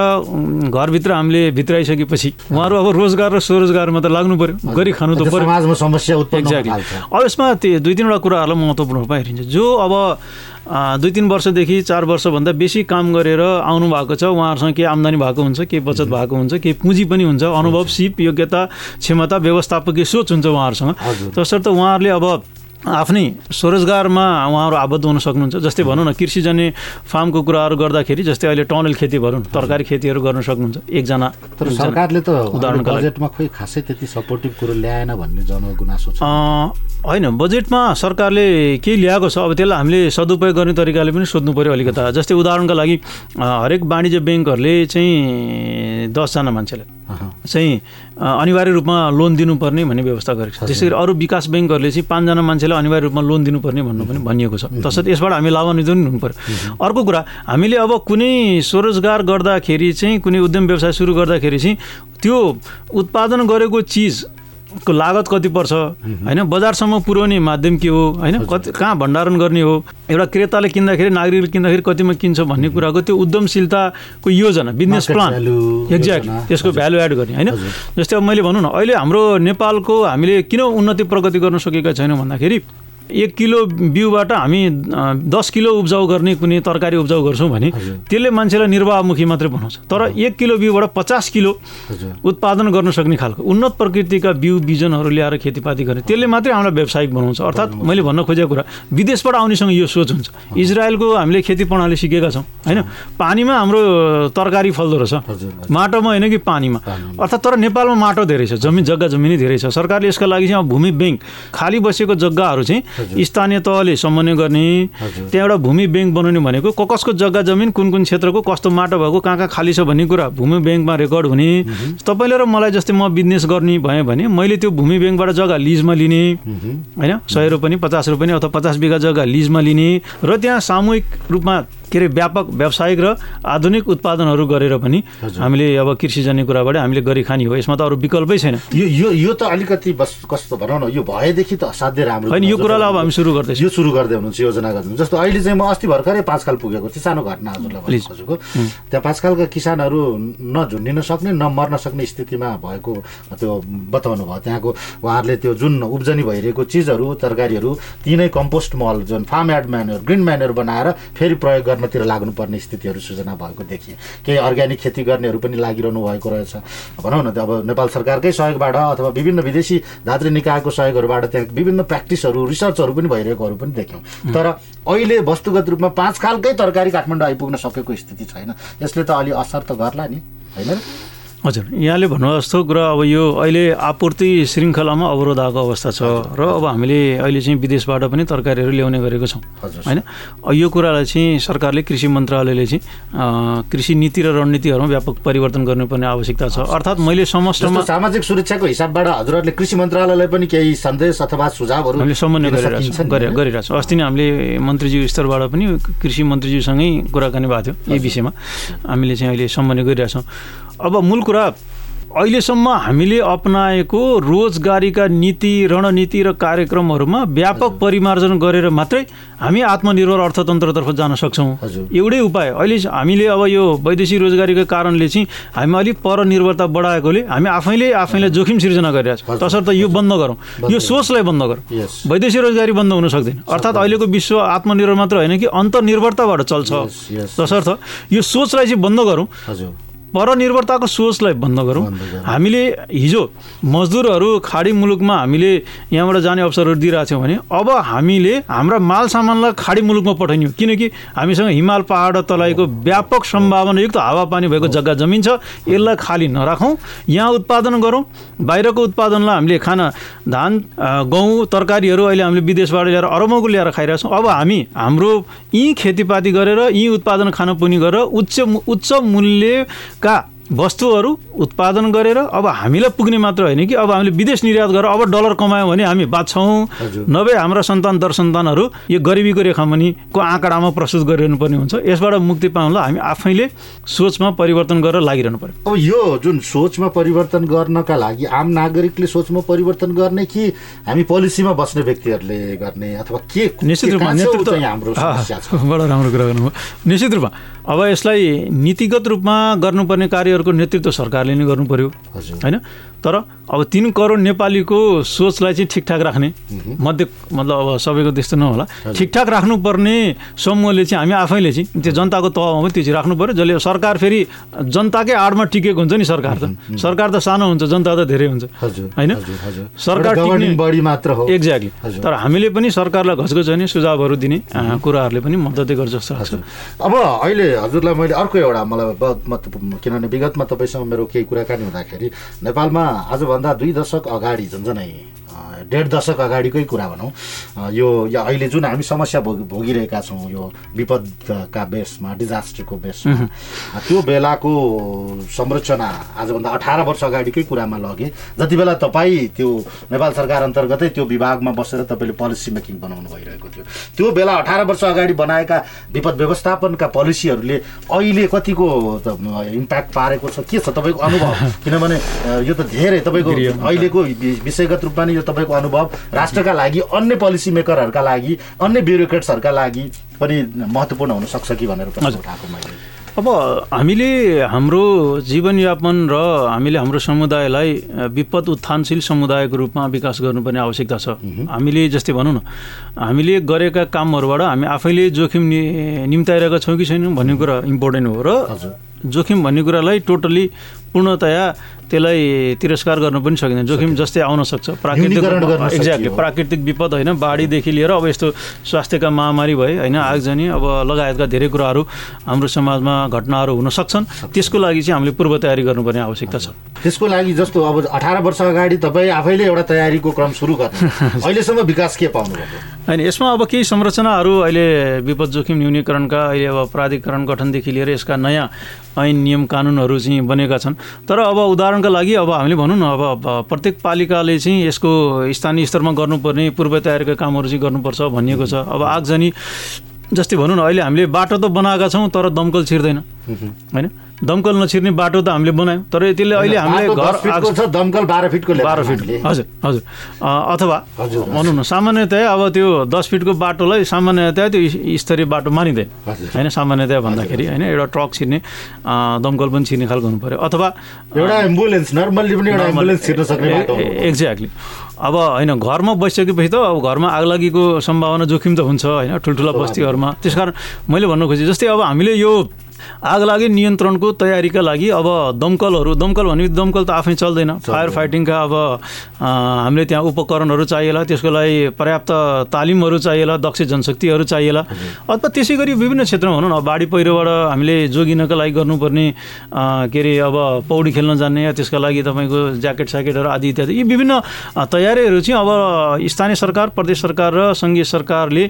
घरभित्र हामीले भित्राइसकेपछि उहाँहरू अब रोजगार र स्वरोजगारमा त लाग्नु पर्यो गरी खानु त थाल्छ। अब यसमा त्यो दुई तिनवटा कुराहरूलाई महत्त्वपूर्ण रूपमा हेरिन्छ जो अब दुई तिन वर्षदेखि चार वर्षभन्दा बेसी काम गरेर आउनु भएको छ उहाँहरूसँग केही आम्दानी भएको हुन्छ केही बचत भएको हुन्छ केही पुँजी पनि हुन्छ अनुभव सिप योग्यता क्षमता व्यवस्थापकीय सोच हुन्छ उहाँहरूसँग। तसर्थ उहाँहरूले अब आफ्नै स्वरोजगारमा उहाँहरू आबद्ध हुन सक्नुहुन्छ जस्तै भनौँ न कृषिजन्य फार्मको कुराहरू गर्दाखेरि जस्तै अहिले टनल खेती भनौँ न, तरकारी खेतीहरू गर्न सक्नुहुन्छ एकजना तर सरकारले त उदाहरणका। बजेटमा खोइ खासै त्यति सपोर्टिभ कुरो ल्याएन भन्ने जनगुनासो छ होइन बजेटमा सरकारले केही ल्याएको छ अब त्यसलाई हामीले सदुपयोग गर्ने तरिकाले पनि सोध्नु पऱ्यो अलिकता जस्तै उदाहरणका लागि हरेक वाणिज्य ब्याङ्कहरूले चाहिँ दसजना मान्छेलाई। चाहिँ अनिवार्य रूपमा लोन दिनुपर्ने भन्ने व्यवस्था गरेको छ। त्यसै गरी अरू विकास ब्याङ्कहरूले चाहिँ पाँचजना मान्छेलाई अनिवार्य रूपमा लोन दिनुपर्ने भन्नु पनि भनिएको छ। तसर्थ यसबाट हामी लाभान्वित पनि हुनु पर्यो अर्को कुरा हामीले अब कुनै स्वरोजगार गर्दाखेरि चाहिँ कुनै उद्यम व्यवसाय सुरु गर्दाखेरि चाहिँ त्यो उत्पादन गरेको चिज को लागत कति पर्छ? होइन बजारसम्म पुर्याउने माध्यम के हो? होइन कति कहाँ भण्डारण गर्ने हो? एउटा क्रेताले किन्दाखेरि नागरिकले किन्दाखेरि कतिमा किन्छ भन्ने कुराको त्यो उद्यमशीलताको योजना बिजनेस प्लान योजना। त्यसको भ्यालु एड गर्ने होइन? जस्तै अब मैले भनौँ न अहिले हाम्रो नेपालको हामीले किन उन्नति प्रगति गर्न सकेका छैनौँ भन्दाखेरि एक किलो बिउबाट हामी दस किलो उब्जाउ गर्ने कुनै तरकारी उब्जाउ गर्छौँ भने त्यसले मान्छेलाई निर्वाहमुखी मात्रै बनाउँछ। तर एक किलो बिउबाट पचास किलो उत्पादन गर्न सक्ने खालको उन्नत प्रकृतिका बिउ बिजनहरू ल्याएर खेतीपाती गर्ने त्यसले मात्रै हामीलाई व्यावसायिक बनाउँछ। अर्थात् मैले भन्न खोजेको कुरा विदेशबाट आउनेसँग यो सोच हुन्छ। इजरायलको हामीले खेती प्रणाली सिकेका छौँ होइन? पानीमा हाम्रो तरकारी फल्दो रहेछ। माटोमा होइन कि पानीमा। अर्थात् तर नेपालमा माटो धेरै छ जमिन जग्गा जमिनै धेरै छ। सरकारले यसका लागि चाहिँ अब भूमि ब्याङ्क खाली बसेको जग्गाहरू चाहिँ स्थानीय तहले समन्वय गर्ने। त्यहाँ एउटा भूमि ब्याङ्क बनाउने भनेको क कसको जग्गा जमिन कुन कुन क्षेत्रको कस्तो माटो भएको कहाँ कहाँ खाली छ भन्ने कुरा भूमि ब्याङ्कमा रेकर्ड हुने। तपाईँले र मलाई जस्तै म बिजनेस गर्ने भएँ भने मैले त्यो भूमि ब्याङ्कबाट जग्गा लिजमा लिने होइन सय रुपियाँ पचास रुपियाँ अथवा पचास बिघा जग्गा लिजमा लिने र त्यहाँ सामूहिक रूपमा के अरे व्यापक व्यावसायिक र आधुनिक उत्पादनहरू गरेर पनि हामीले अब कृषिजन्य कुराबाट हामीले गरी खाने हो। यसमा त अरू विकल्पै छैन। यो यो यो त अलिकति बस कस्तो भनौँ न यो भएदेखि त असाध्य राम्रो होइन यो कुरा कुरालाई अब हामी सुरु गर्दैछौँ। यो सुरु गर्दै हुनुहुन्छ योजना गर्दै जस्तो अहिले चाहिँ म अस्ति भर्खरै पाँचखाल पुगेको थिएँ सानो घटना हजुरलाई. खोजेको। त्यहाँ पाँचखालका किसानहरू न झुन्डिन सक्ने न मर्न सक्ने स्थितिमा भएको त्यो बताउनु भयो त्यहाँको। उहाँहरूले त्यो जुन उब्जनी भइरहेको चिजहरू तरकारीहरू तिनै कम्पोस्ट मल जुन farmyard manure green manure बनाएर फेरि प्रयोग गर्नतिर लाग्नुपर्ने स्थितिहरू सृजना भएको देखिए। केही अर्ग्यानिक खेती गर्नेहरू पनि लागिरहनु भएको रहेछ। भनौँ न अब नेपाल सरकारकै सहयोगबाट अथवा विभिन्न विदेशी धात्री निकायको सहयोगहरूबाट त्यहाँ विभिन्न प्र्याक्टिसहरू रिसर्चहरू पनि भइरहेकोहरू पनि देख्यौँ। तर अहिले वस्तुगत रूपमा पाँच खालकै तरकारी काठमाडौँ आइपुग्न सकेको स्थिति छैन। यसले त अलि असर त गर्ला नि होइन? हजुर यहाँले भन्नुभयो जस्तो कुरा अब यो अहिले आपूर्ति श्रृङ्खलामा अवरोध आएको अवस्था छ र अब हामीले अहिले चाहिँ विदेशबाट पनि तरकारीहरू ल्याउने गरेको छौँ। होइन? यो कुरालाई चाहिँ सरकारले कृषि मन्त्रालयले चाहिँ कृषि नीति र रणनीतिहरूमा व्यापक परिवर्तन गर्नुपर्ने आवश्यकता छ। अर्थात् मैले समष्टमा सामाजिक सुरक्षाको हिसाबबाट हजुरहरूले कृषि मन्त्रालयलाई पनि केही सन्देश अथवा सुझावहरू हामीले समन्वय गरिरहेको सकिन्छ छौँ नि, गरे होइन? गरिरहेको छौँ अस्ति नै हामीले मन्त्रीज्यू स्तरबाट पनि कृषि मन्त्रीज्यूसँगै कुराकानी भएको थियो। यही विषयमा हामीले चाहिँ अहिले समन्वय गरिरहेछौँ। अब मूल कुरा अहिलेसम्म हामीले अप्नाएको रोजगारीका नीति रणनीति र कार्यक्रमहरूमा व्यापक परिमार्जन गरेर मात्रै हामी आत्मनिर्भर अर्थतन्त्रतर्फ जान सक्छौँ। एउटै उपाय अहिले हामीले अब यो वैदेशिक रोजगारीको कारणले चाहिँ हामी अलिक परनिर्भरता बढाएकोले हामी आफैले आफैलाई जोखिम सिर्जना गरिरहेछौँ। तसर्थ यो बन्द गरौँ। यो सोचलाई बन्द गरौँ. वैदेशिक रोजगारी बन्द हुन सक्दैन। अर्थात् अहिलेको विश्व आत्मनिर्भर मात्र होइन कि अन्तर्निर्भरताबाट चल्छ। तसर्थ यो सोचलाई चाहिँ बन्द गरौँ। परनिर्भरताको सोचलाई बन्द गरौँ। हामीले हिजो मजदुरहरू खाडी मुलुकमा हामीले यहाँबाट जाने अवसरहरू दिइरहेको छौँ भने अब हामीले हाम्रा माल सामानलाई खाडी मुलुकमा पठाइने हो किनकि हामीसँग हिमाल पहाड तलाइको व्यापक सम्भावनायुक्त हावापानी भएको जग्गा जमिन छ। यसलाई खाली नराखौँ। यहाँ उत्पादन गरौँ। बाहिरको उत्पादनलाई हामीले खाना धान गहुँ तरकारीहरू अहिले हामीले विदेशबाट ल्याएर अरबौँको ल्याएर खाइरहेछौँ। अब हामी हाम्रो यहीँ खेतीपाती गरेर यहीँ उत्पादन खान पुग्ने गरेर उच्च उच्च が वस्तुहरू उत्पादन गरेर अब हामीलाई पुग्ने मात्र होइन कि अब हामीले विदेश निर्यात गरेर अब डलर कमायौँ भने हामी बाँच्छौँ। नभए हाम्रा सन्तान दर सन्तानहरू यो गरिबीको रेखामुनिको आँकडामा प्रस्तुत गरिरहनु पर्ने हुन्छ। यसबाट मुक्ति पाउनलाई हामी आफैले सोचमा परिवर्तन गरेर लागिरहनु पर्यो। अब यो जुन सोचमा परिवर्तन गर्नका लागि आम नागरिकले सोचमा परिवर्तन गर्ने कि हामी पोलिसीमा बस्ने व्यक्तिहरूले गर्ने अथवा के निश्चित रूपमा बडो राम्रो कुरा गर्नुभयो। निश्चित रूपमा। अब यसलाई नीतिगत रूपमा गर्नुपर्ने कार्यहरूको नेतृत्व सरकारले नै गर्नु पर्यो होइन? तर अब तिन करोड नेपालीको सोचलाई चाहिँ ठिकठाक राख्ने मध्य मतलब अब सबैको त्यस्तो नहोला। ठिकठाक राख्नुपर्ने समूहले चाहिँ हामी आफैले चाहिँ त्यो जनताको तहमा पनि त्यो चाहिँ राख्नु पऱ्यो जसले सरकार फेरि जनताकै आडमा टिकेको हुन्छ नि सरकार त। सरकार त सानो हुन्छ जनता त धेरै हुन्छ। होइन? सरकार मात्र हो। एक्ज्याक्टली। तर हामीले पनि सरकारलाई घचघच हुने सुझावहरू दिने कुराहरूले पनि मद्दतै गर्छ जस्तो लाग्छ अब अहिले हजुरलाई मैले अर्को एउटा मलाई महत्त्वपूर्ण किनभने विगतमा तपाईँसँग मेरो केही कुराकानी हुँदाखेरि नेपालमा आजभन्दा दुई दशक अगाडि झन्झनै। डेढ दशक अगाडिकै कुरा भनौँ। यो या अहिले जुन हामी समस्या भोग भोगिरहेका छौँ यो विपदका बेसमा डिजास्टरको बेसमा त्यो बेलाको संरचना आजभन्दा अठार वर्ष अगाडिकै कुरामा लगे। जति बेला तपाईँ त्यो नेपाल सरकार अन्तर्गतै त्यो विभागमा बसेर तपाईँले पोलिसी मेकिङ बनाउनु भइरहेको थियो। त्यो बेला अठार वर्ष अगाडि बनाएका विपद व्यवस्थापनका पोलिसीहरूले अहिले कतिको इम्प्याक्ट पारेको छ? के छ तपाईँको अनुभव? किनभने यो त धेरै तपाईँको अहिलेको विषयगत रूपमा नै यो तपाईँको अनुभव राष्ट्रका लागि अन्य पोलिसी मेकरहरूका लागि अन्य ब्युरोक्रेट्सहरूका लागि पनि महत्त्वपूर्ण हुनसक्छ कि भनेर। उठाएको मैले। अब हामीले हाम्रो जीवनयापन र हामीले हाम्रो समुदायलाई विपद उत्थानशील समुदायको रूपमा विकास गर्नुपर्ने आवश्यकता छ। हामीले जस्तै भनौँ न हामीले गरेका कामहरूबाट हामी आफैले जोखिम नि निम्ताइरहेका छौँ कि छैनौँ भन्ने कुरा इम्पोर्टेन्ट हो। र जोखिम भन्ने कुरालाई टोटली पूर्णतया त्यसलाई तिरस्कार गर्न पनि सकिँदैन। जोखिम जस्तै आउन सक्छ। प्राकृतिक एक्ज्याक्टली। प्राकृतिक विपद होइन बाढीदेखि लिएर अब यस्तो स्वास्थ्यका महामारी भए होइन आगजनी अब लगायतका धेरै कुराहरू हाम्रो समाजमा घटनाहरू हुन सक्छन्। त्यसको लागि चाहिँ हामीले पूर्व तयारी गर्नुपर्ने आवश्यकता छ। त्यसको लागि जस्तो अब अठार वर्ष अगाडि तपाईँ आफैले एउटा तयारीको क्रम सुरु गर्नु। अहिलेसम्म विकास के पाउनुभयो? होइन यसमा अब केही संरचनाहरू अहिले विपद जोखिम न्यूनीकरणका अहिले अब प्राधिकरण गठनदेखि लिएर यसका नयाँ ऐन नियम कानुनहरू चाहिँ बनेका छन्। तर अब उदाहरणका लागि अब हामीले भनौँ न अब अब प्रत्येक पालिकाले चाहिँ यसको स्थानीय स्तरमा गर्नुपर्ने पूर्व तयारीका कामहरू चाहिँ गर्नुपर्छ भनिएको छ। अब आगजनी जस्तै भनौँ न अहिले हामीले बाटो त बनाएका छौँ तर दमकल छिर्दैन। होइन? दमकल नछिर्ने बाटो त हामीले बनायौँ तर त्यसले अहिले हामीले घर दमकल बाह्र फिटको बाह्र फिट। हजुर हजुर। अथवा भनौँ न सामान्यतया अब त्यो दस फिटको बाटोलाई सामान्यतया त्यो स्तरीय बाटो मानिँदैन। होइन सामान्यतया भन्दाखेरि होइन एउटा ट्रक छिर्ने दमकल पनि छिर्ने खालको हुनु पऱ्यो अथवा एउटा एम्बुलेन्स नर्मल्ली पनि एउटा एम्बुलेन्स छिर्न सक्ने। एक्ज्याक्टली। अब होइन घरमा बसिसकेपछि त अब घरमा आगलागीको सम्भावना जोखिम त हुन्छ होइन ठुल्ठुला बस्तीहरूमा। त्यस कारण मैले भन्नु खोजेँ जस्तै अब हामीले यो आगलागी नियन्त्रणको तयारीका लागि अब दमकलहरू दमकल भने दमकल त आफै चल्दैन। फायर फाइटिङका अब हामीले त्यहाँ उपकरणहरू चाहिएला त्यसको लागि पर्याप्त तालिमहरू चाहिएला दक्ष जनशक्तिहरू चाहिएला। अथवा त्यसै गरी विभिन्न क्षेत्रमा भनौँ न बाढी पहिरोबाट हामीले जोगिनका लागि गर्नुपर्ने के अरे अब पौडी खेल्न जान्ने या त्यसका लागि तपाईँको ज्याकेट स्याकेटहरू आदि इत्यादि। यी विभिन्न तयारीहरू चाहिँ अब स्थानीय सरकार प्रदेश सरकार र सङ्घीय सरकारले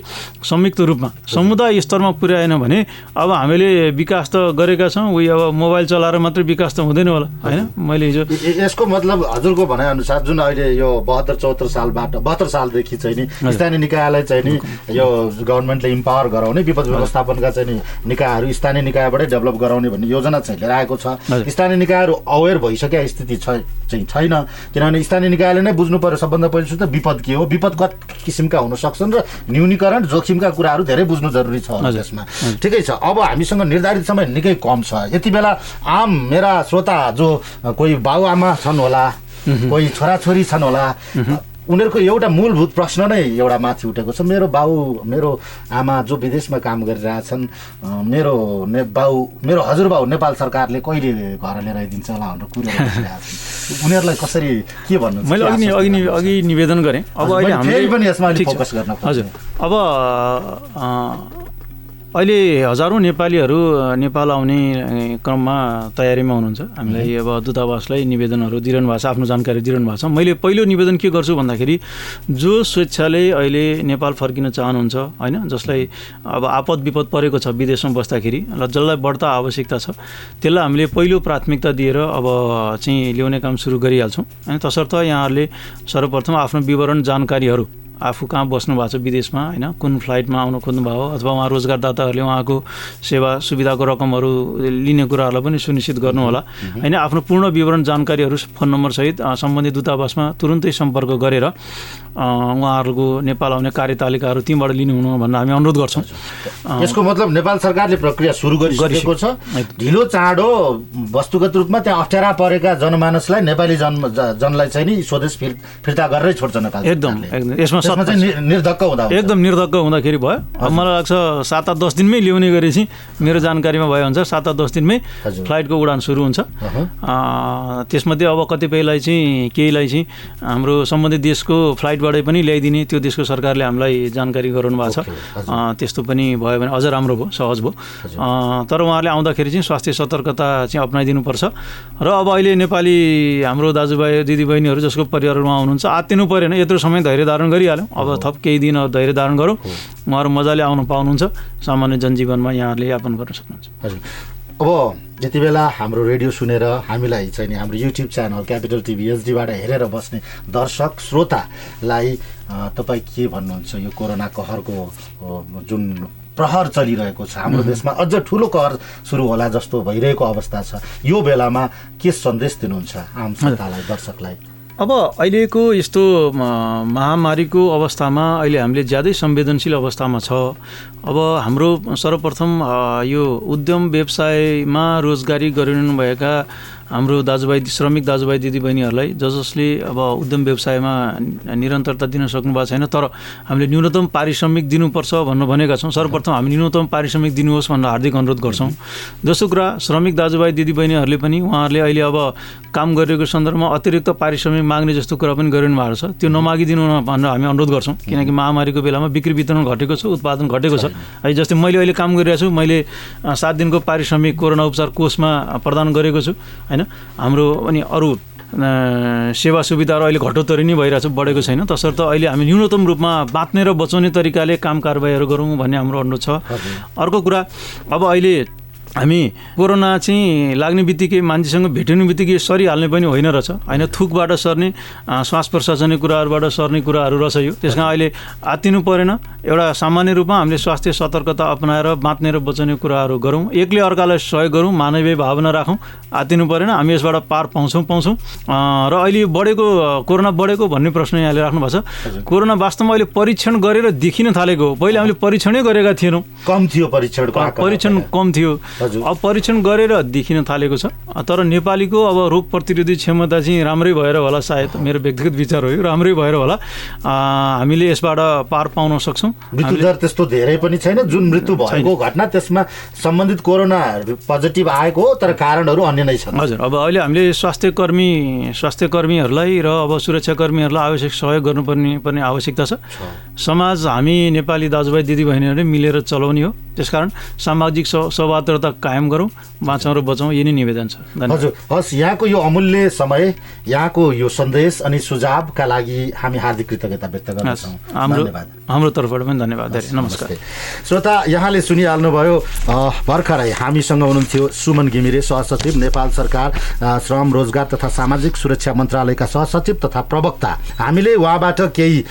संयुक्त रूपमा समुदाय स्तरमा पुर्याएन भने अब हामीले विकास त गरेका छौँ। उयो अब मोबाइल चलाएर मात्रै विकास त हुँदैन होला होइन? मैले हिजो यसको मतलब हजुरको भनाइअनुसार जुन अहिले यो बहत्तर चौहत्तर सालबाट बहत्तर सालदेखि चाहिँ नि स्थानीय निकायलाई चाहिँ नि यो गभर्मेन्टले इम्पावर गराउने विपद व्यवस्थापनका चाहिँ नि निकायहरू स्थानीय निकायबाटै डेभलप गराउने भन्ने योजना चाहिँ लिएर आएको छ। स्थानीय निकायहरू अवेर भइसकेका स्थिति छ चाहिँ छैन। किनभने स्थानीय निकायले नै बुझ्नु पर्यो सबभन्दा पहिलो त विपद के हो? विपद कत किसिमका हुन सक्छन् र न्यूनीकरण जोखिमका कुराहरू धेरै बुझ्नु जरुरी छ। त्यसमा। ठिकै छ। अब हामीसँग निर्धारित समय निकै कम छ। यति बेला आम मेरा श्रोता जो कोही बाबुआमा छन् होला कोही छोराछोरी छन् होला उनीहरूको एउटा मूलभूत प्रश्न नै एउटा माथि उठेको छ। मेरो बाउ मेरो आमा जो विदेशमा काम गरिरहेछन् मेरो ने बाउ मेरो हजुरबाउ नेपाल सरकारले कहिले घर लिएर आइदिन्छ होला भनेर कुरो उनीहरूलाई कसरी के भन्नु? मैले अघि अघि अघि निवेदन गरेँ। अब अहिले पनि यसमा। फोकस गर्न। हजुर। अब अहिले हजारौँ नेपालीहरू नेपाल आउने क्रममा तयारीमा हुनुहुन्छ। हामीलाई अब दूतावासलाई निवेदनहरू दिइरहनु भएको छ आफ्नो जानकारी दिइरहनु भएको छ मैले पहिलो निवेदन के गर्छु भन्दाखेरि जो स्वेच्छाले अहिले नेपाल फर्किन चाहनुहुन्छ होइन जसलाई अब आपद विपद परेको छ विदेशमा बस्दाखेरि र जसलाई बढ्ता आवश्यकता छ त्यसलाई हामीले पहिलो प्राथमिकता दिएर अब चाहिँ ल्याउने काम सुरु गरिहाल्छौँ। होइन तसर्थ यहाँहरूले सर्वप्रथम आफ्नो विवरण जानकारीहरू आफू कहाँ बस्नु भएको छ विदेशमा होइन? कुन फ्लाइटमा आउनु खोज्नुभयो अथवा उहाँ रोजगारदाताहरूले उहाँको सेवा सुविधाको रकमहरू लिने कुराहरूलाई पनि सुनिश्चित गर्नुहोला। होइन आफ्नो पूर्ण विवरण जानकारीहरू फोन नम्बरसहित सम्बन्धित दूतावासमा तुरुन्तै सम्पर्क गरेर उहाँहरूको नेपाल आउने कार्यतालिकाहरू त्यहीँबाट लिनुहुन भनेर हामी अनुरोध गर्छौँ। यसको मतलब नेपाल सरकारले प्रक्रिया सुरु गरिसकेको छ। ढिलो चाँडो वस्तुगत रूपमा त्यहाँ अप्ठ्यारा परेका जनमानसलाई नेपाली जन जनलाई चाहिँ नि स्वदेश फिर फिर्ता गरेरै छोड्छ नेपाल एकदम। एकदम। यसमा निर्धक्क हुँदा हुन्छ। एकदम निर्धक्क हुँदाखेरि भयो। अब मलाई लाग्छ सात आठ दस दिनमै ल्याउने गरेपछि मेरो जानकारीमा भयो भने चाहिँ सात आठ दस दिनमै। फ्लाइटको उडान सुरु हुन्छ। त्यसमध्ये अब कतिपयलाई चाहिँ केहीलाई चाहिँ हाम्रो सम्बन्धित देशको फ्लाइटबाटै पनि ल्याइदिने त्यो देशको सरकारले हामीलाई जानकारी गराउनु भएको छ। त्यस्तो पनि भयो भने अझ राम्रो भयो सहज भयो। तर उहाँहरूले आउँदाखेरि चाहिँ स्वास्थ्य सतर्कता चाहिँ अप्नाइदिनुपर्छ। र अब अहिले नेपाली हाम्रो दाजुभाइ दिदीबहिनीहरू जसको परिवारमा हुनुहुन्छ आत्तिनु परेन यत्रो समय धैर्य धारण गरिहाल्यौँ। अब थप केही दिन धैर्य धारण गरौँ। उहाँहरू मजाले आउनु पाउनुहुन्छ। सामान्य जनजीवनमा यहाँहरूले यापन गर्न सक्नुहुन्छ। हजुर। अब यति बेला हाम्रो रेडियो सुनेर हामीलाई चाहिँ नि हाम्रो युट्युब च्यानल क्यापिटल टिभी एचडीबाट हेरेर बस्ने दर्शक श्रोतालाई तपाईँ के भन्नुहुन्छ? यो कोरोना कहरको जुन प्रहर चलिरहेको छ हाम्रो देशमा अझ ठुलो कहर सुरु होला जस्तो भइरहेको अवस्था छ। यो बेलामा के सन्देश दिनुहुन्छ आम जनतालाई दर्शकलाई? अब अहिलेको यस्तो महामारीको अवस्थामा अहिले हामीले ज्यादै संवेदनशील अवस्थामा छ। अब हाम्रो सर्वप्रथम यो उद्यम व्यवसायमा रोजगारी गरिरहनुभएका हाम्रो दाजुभाइ श्रमिक दाजुभाइ दिदीबहिनीहरूलाई ज जसले अब उद्यम व्यवसायमा निरन्तरता दिन सक्नु भएको छैन तर हामीले न्यूनतम पारिश्रमिक दिनुपर्छ भन्नु भनेका छौँ। सर्वप्रथम हामी न्यूनतम पारिश्रमिक दिनुहोस् भनेर हार्दिक अनुरोध गर्छौँ। दोस्रो कुरा श्रमिक दाजुभाइ दिदीबहिनीहरूले पनि उहाँहरूले अहिले अब काम गरेको सन्दर्भमा अतिरिक्त पारिश्रमिक माग्ने जस्तो कुरा पनि गरिरहनु भएको छ। त्यो नमागिदिनु भनेर हामी अनुरोध गर्छौँ। किनकि महामारीको बेलामा बिक्री वितरण घटेको छ उत्पादन घटेको छ। है जस्तै मैले अहिले काम गरिरहेको छु मैले सात दिनको पारिश्रमिक कोरोना उपचार कोषमा प्रदान गरेको छु। होइन? हाम्रो अनि अरू सेवा सुविधाहरू अहिले घटोत्तरी नै भइरहेको छ बढेको छैन। तसर्थ अहिले हामी न्यूनतम रूपमा बाँच्ने र बचाउने तरिकाले काम कारबाहीहरू गरौँ भन्ने हाम्रो अनुरोध छ। अर्को कुरा अब अहिले हामी कोरोना चाहिँ लाग्ने बित्तिकै मान्छेसँग भेटिने बित्तिकै सरिहाल्ने पनि होइन रहेछ। होइन थुकबाट सर्ने श्वास प्रश्वासने कुराहरूबाट सर्ने कुराहरू रहेछ यो। त्यस कारण अहिले आत्तिनु परेन। एउटा सामान्य रूपमा हामीले स्वास्थ्य सतर्कता अप्नाएर बाँच्ने र बचाउने कुराहरू गरौँ। एकले अर्कालाई सहयोग गरौँ मानवीय भावना राखौँ आत्तिनु परेन हामी यसबाट पार पाउँछौँ पाउँछौँ। र अहिले बढेको अ, कोरोना बढेको भन्ने प्रश्न यहाँले राख्नु भएको छ कोरोना वास्तवमा अहिले परीक्षण गरेर देखिन थालेको हो। पहिले हामीले परीक्षणै गरेका थिएनौँ। कम थियो परीक्षण पहिला। कम थियो। अब परीक्षण गरेर देखिन थालेको छ। तर नेपालीको अब रोग प्रतिरोधी क्षमता चाहिँ राम्रै भएर होला सायद। मेरो व्यक्तिगत विचार हो यो। राम्रै भएर होला। हामीले यसबाट पार पाउन सक्छौँ। मृत्यु दर त्यस्तो धेरै पनि छैन। जुन मृत्यु भएको घटना त्यसमा सम्बन्धित कोरोना पोजिटिभ आएको हो तर कारणहरू अन्य नै छन्। हजुर। अब अहिले हामीले स्वास्थ्य कर्मी स्वास्थ्य कर्मीहरूलाई र अब सुरक्षा कर्मीहरूलाई आवश्यक सहयोग गर्नुपर्ने पर्ने आवश्यकता छ। समाज हामी नेपाली दाजुभाइ दिदीबहिनीहरूले मिलेर चलाउने हो। त्यसकारण सामाजिक सौ सौहार्दता कायम गरौँ बाँचौँ र बचाउँ यही नै निवेदन छ। हजुर हस् यहाँको यो अमूल्य समय यहाँको यो सन्देश अनि सुझावका लागि हामी हार्दिक कृतज्ञता व्यक्त हस्, गर्दछौँ हाम्रो हाम्रो तर्फबाट पनि धन्यवाद। धेरै नमस्कार। श्रोता यहाँले सुनिहाल्नुभयो भर्खरै हामीसँग हुनुहुन्थ्यो सुमन घिमिरे सहसचिव नेपाल सरकार श्रम रोजगार तथा सामाजिक सुरक्षा मन्त्रालयका सहसचिव तथा प्रवक्ता। हामीले उहाँबाट केही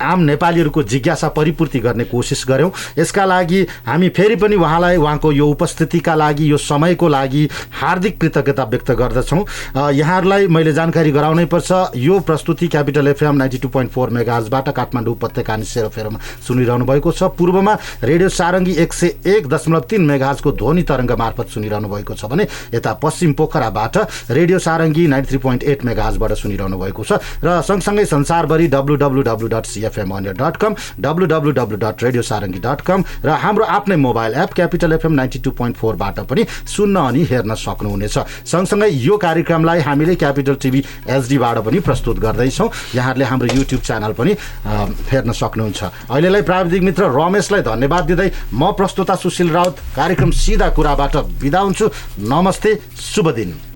आम नेपालीहरूको जिज्ञासा परिपूर्ति गर्ने कोसिस गऱ्यौँ। यसका लागि हामी फेरि पनि उहाँलाई उहाँको यो उपस्थितिका लागि यो समयको लागि हार्दिक कृतज्ञता व्यक्त गर्दछौँ। यहाँहरूलाई मैले जानकारी गराउनै पर्छ यो प्रस्तुति Capital FM ninety two point four मेगाजबाट Kathmandu उपत्यका अनि सेरोफेरोमा सुनिरहनु भएको छ। पूर्वमा रेडियो सारङ्गी एक सय एक दशमलव तिन मेगाजको ध्वनि तरङ्ग मार्फत सुनिरहनु भएको छ भने यता पश्चिम पोखराबाट radio Sarangi ninety three point eight मेगाजबाट सुनिरहनु भएको छ। र सँगसँगै संसारभरि W W W dot CFM dot com W W W dot radio Sarangi dot com र हाम्रो आफ्नै mobile app Capital FM ninety two point four सेन्टरबाट पनि सुन्न अनि हेर्न सक्नुहुनेछ। सँगसँगै यो कार्यक्रमलाई हामीले क्यापिटल टिभी एचडीबाट पनि प्रस्तुत गर्दैछौँ। यहाँहरूले हाम्रो युट्युब च्यानल पनि हेर्न सक्नुहुन्छ। अहिलेलाई प्राविधिक मित्र रमेशलाई धन्यवाद दिँदै म प्रस्तुता सुशील राउत। कार्यक्रम सिधा कुराबाट बिदा हुन्छु। नमस्ते शुभ दिन।